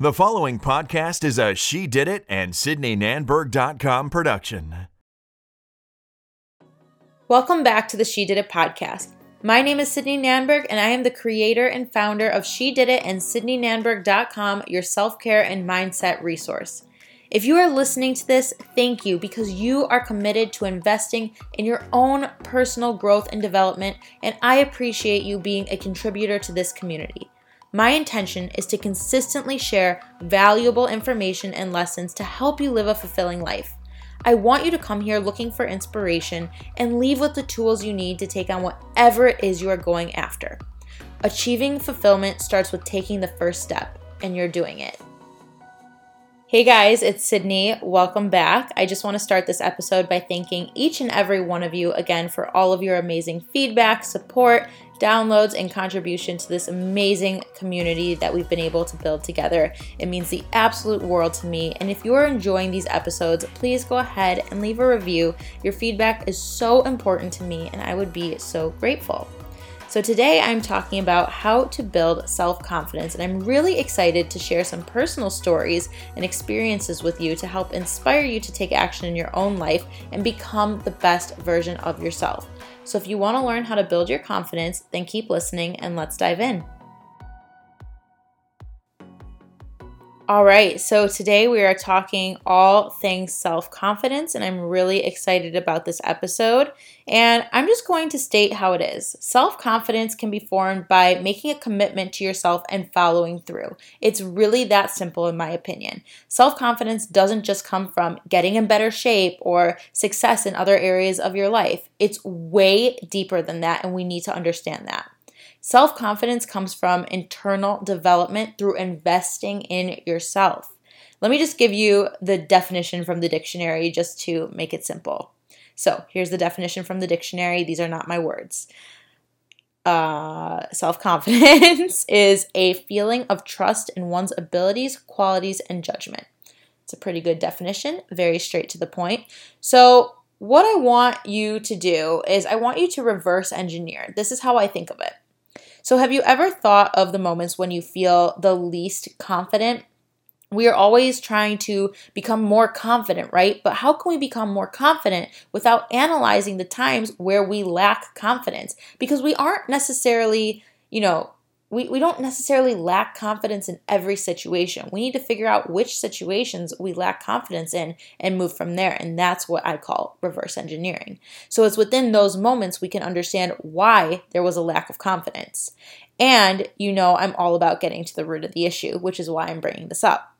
The following podcast is a She Did It and SydneyNanberg.com production. Welcome back to the She Did It podcast. My name is Sydney Nanberg, and I am the creator and founder of She Did It and SydneyNanberg.com, your self care and mindset resource. If you are listening to this, thank you because you are committed to investing in your own personal growth and development, and I appreciate you being a contributor to this community. My intention is to consistently share valuable information and lessons to help you live a fulfilling life. I want you to come here looking for inspiration and leave with the tools you need to take on whatever it is you are going after. Achieving fulfillment starts with taking the first step, and you're doing it. Hey guys, it's Sydney. Welcome back. I just want to start this episode by thanking each and every one of you again for all of your amazing feedback, support, downloads, and contribution to this amazing community that we've been able to build together. It means the absolute world to me. And if you are enjoying these episodes, please go ahead and leave a review. Your feedback is so important to me, and I would be so grateful. So, today I'm talking about how to build self confidence, and I'm really excited to share some personal stories and experiences with you to help inspire you to take action in your own life and become the best version of yourself. So, if you want to learn how to build your confidence, then keep listening and let's dive in. All right, so today we are talking all things self confidence, and I'm really excited about this episode. And I'm just going to state how it is. Self confidence can be formed by making a commitment to yourself and following through. It's really that simple, in my opinion. Self confidence doesn't just come from getting in better shape or success in other areas of your life, it's way deeper than that, and we need to understand that. Self confidence comes from internal development through investing in yourself. Let me just give you the definition from the dictionary just to make it simple. So, here's the definition from the dictionary. These are not my words. Uh, Self confidence is a feeling of trust in one's abilities, qualities, and judgment. It's a pretty good definition, very straight to the point. So, what I want you to do is I want you to reverse engineer. This is how I think of it. So, have you ever thought of the moments when you feel the least confident? We are always trying to become more confident, right? But how can we become more confident without analyzing the times where we lack confidence? Because we aren't necessarily, you know, we, we don't necessarily lack confidence in every situation. We need to figure out which situations we lack confidence in and move from there. And that's what I call reverse engineering. So it's within those moments we can understand why there was a lack of confidence. And you know, I'm all about getting to the root of the issue, which is why I'm bringing this up.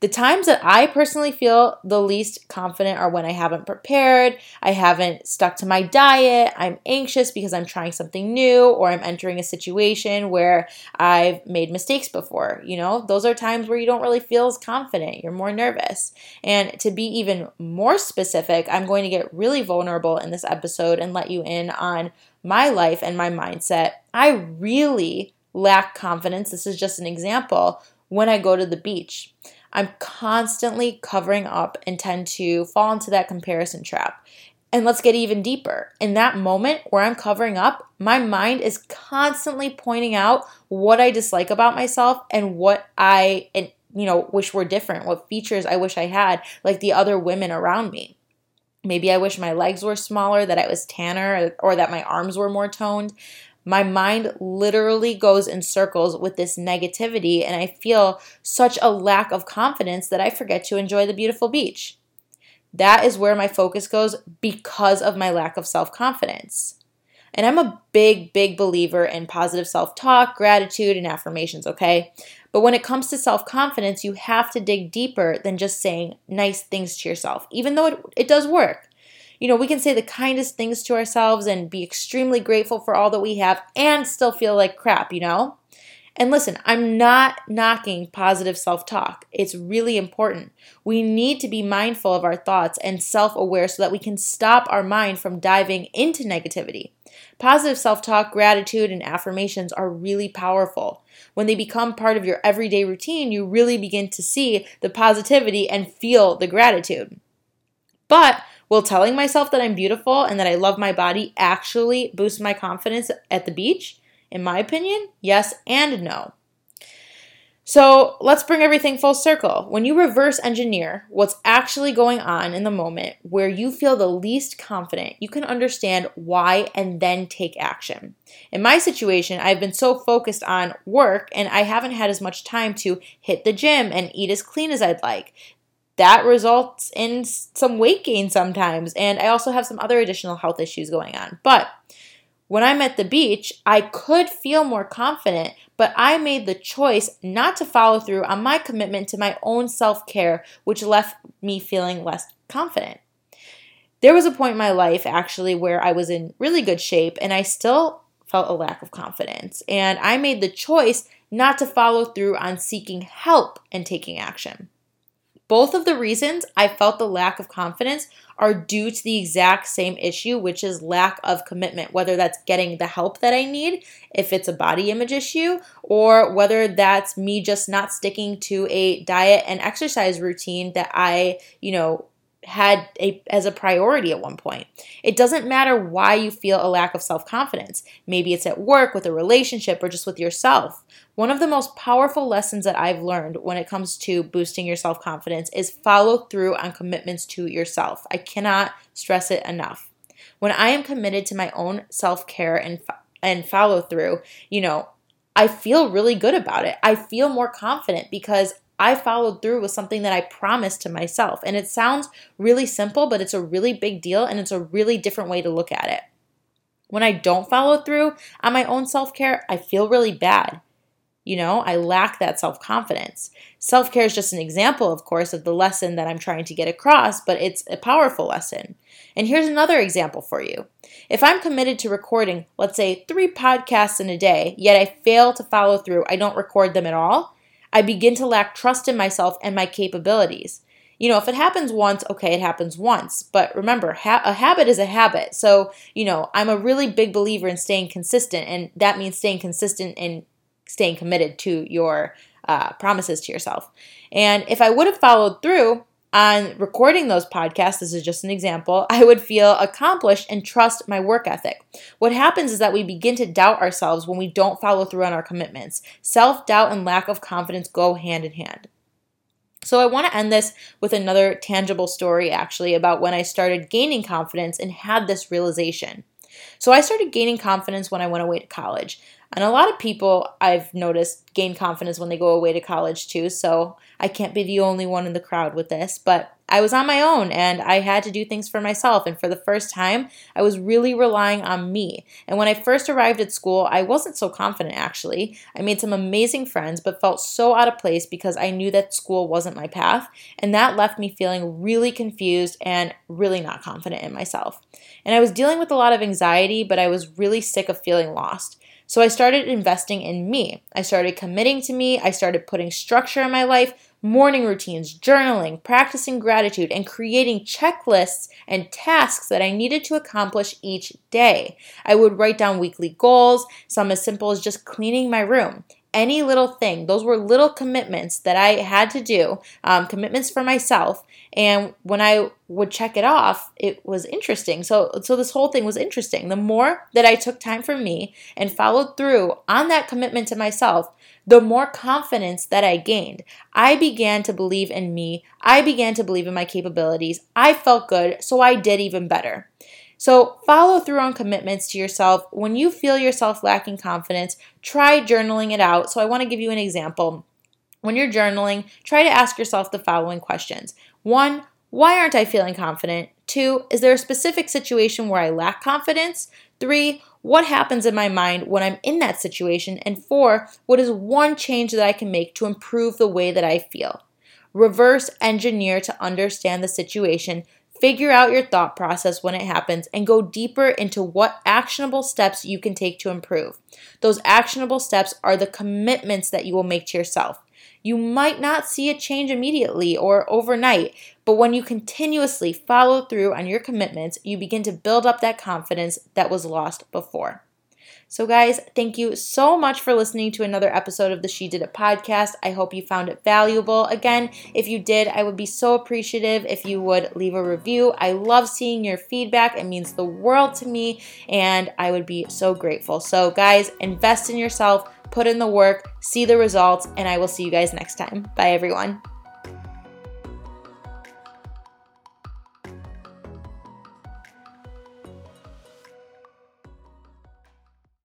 The times that I personally feel the least confident are when I haven't prepared, I haven't stuck to my diet, I'm anxious because I'm trying something new, or I'm entering a situation where I've made mistakes before. You know, those are times where you don't really feel as confident, you're more nervous. And to be even more specific, I'm going to get really vulnerable in this episode and let you in on my life and my mindset. I really lack confidence. This is just an example when I go to the beach. I'm constantly covering up and tend to fall into that comparison trap. And let's get even deeper. In that moment where I'm covering up, my mind is constantly pointing out what I dislike about myself and what I and you know wish were different, what features I wish I had like the other women around me. Maybe I wish my legs were smaller, that I was tanner, or that my arms were more toned my mind literally goes in circles with this negativity, and I feel such a lack of confidence that I forget to enjoy the beautiful beach. That is where my focus goes because of my lack of self confidence. And I'm a big, big believer in positive self talk, gratitude, and affirmations, okay? But when it comes to self confidence, you have to dig deeper than just saying nice things to yourself, even though it, it does work. You know, we can say the kindest things to ourselves and be extremely grateful for all that we have and still feel like crap, you know? And listen, I'm not knocking positive self talk. It's really important. We need to be mindful of our thoughts and self aware so that we can stop our mind from diving into negativity. Positive self talk, gratitude, and affirmations are really powerful. When they become part of your everyday routine, you really begin to see the positivity and feel the gratitude. But Will telling myself that I'm beautiful and that I love my body actually boost my confidence at the beach? In my opinion, yes and no. So let's bring everything full circle. When you reverse engineer what's actually going on in the moment where you feel the least confident, you can understand why and then take action. In my situation, I've been so focused on work and I haven't had as much time to hit the gym and eat as clean as I'd like. That results in some weight gain sometimes, and I also have some other additional health issues going on. But when I'm at the beach, I could feel more confident, but I made the choice not to follow through on my commitment to my own self care, which left me feeling less confident. There was a point in my life actually where I was in really good shape and I still felt a lack of confidence. And I made the choice not to follow through on seeking help and taking action. Both of the reasons I felt the lack of confidence are due to the exact same issue, which is lack of commitment, whether that's getting the help that I need, if it's a body image issue, or whether that's me just not sticking to a diet and exercise routine that I, you know, had a, as a priority at one point. It doesn't matter why you feel a lack of self confidence. Maybe it's at work, with a relationship, or just with yourself. One of the most powerful lessons that I've learned when it comes to boosting your self confidence is follow through on commitments to yourself. I cannot stress it enough. When I am committed to my own self care and and follow through, you know, I feel really good about it. I feel more confident because I followed through with something that I promised to myself. And it sounds really simple, but it's a really big deal and it's a really different way to look at it. When I don't follow through on my own self care, I feel really bad. You know, I lack that self confidence. Self care is just an example, of course, of the lesson that I'm trying to get across, but it's a powerful lesson. And here's another example for you. If I'm committed to recording, let's say, three podcasts in a day, yet I fail to follow through, I don't record them at all, I begin to lack trust in myself and my capabilities. You know, if it happens once, okay, it happens once. But remember, ha- a habit is a habit. So, you know, I'm a really big believer in staying consistent, and that means staying consistent and staying committed to your uh, promises to yourself. And if I would have followed through, on recording those podcasts, this is just an example, I would feel accomplished and trust my work ethic. What happens is that we begin to doubt ourselves when we don't follow through on our commitments. Self doubt and lack of confidence go hand in hand. So, I want to end this with another tangible story actually about when I started gaining confidence and had this realization. So, I started gaining confidence when I went away to college. And a lot of people I've noticed gain confidence when they go away to college too. So I can't be the only one in the crowd with this. But I was on my own and I had to do things for myself. And for the first time, I was really relying on me. And when I first arrived at school, I wasn't so confident actually. I made some amazing friends, but felt so out of place because I knew that school wasn't my path. And that left me feeling really confused and really not confident in myself. And I was dealing with a lot of anxiety, but I was really sick of feeling lost. So I started investing in me. I started committing to me. I started putting structure in my life, morning routines, journaling, practicing gratitude, and creating checklists and tasks that I needed to accomplish each day. I would write down weekly goals, some as simple as just cleaning my room any little thing. Those were little commitments that I had to do, um, commitments for myself. And when I would check it off, it was interesting. So, so this whole thing was interesting. The more that I took time for me and followed through on that commitment to myself, the more confidence that I gained. I began to believe in me. I began to believe in my capabilities. I felt good, so I did even better. So, follow through on commitments to yourself. When you feel yourself lacking confidence, try journaling it out. So, I want to give you an example. When you're journaling, try to ask yourself the following questions One, why aren't I feeling confident? Two, is there a specific situation where I lack confidence? Three, what happens in my mind when I'm in that situation? And four, what is one change that I can make to improve the way that I feel? Reverse engineer to understand the situation Figure out your thought process when it happens and go deeper into what actionable steps you can take to improve. Those actionable steps are the commitments that you will make to yourself. You might not see a change immediately or overnight, but when you continuously follow through on your commitments, you begin to build up that confidence that was lost before. So, guys, thank you so much for listening to another episode of the She Did It podcast. I hope you found it valuable. Again, if you did, I would be so appreciative if you would leave a review. I love seeing your feedback, it means the world to me, and I would be so grateful. So, guys, invest in yourself put in the work, see the results, and I will see you guys next time. Bye, everyone.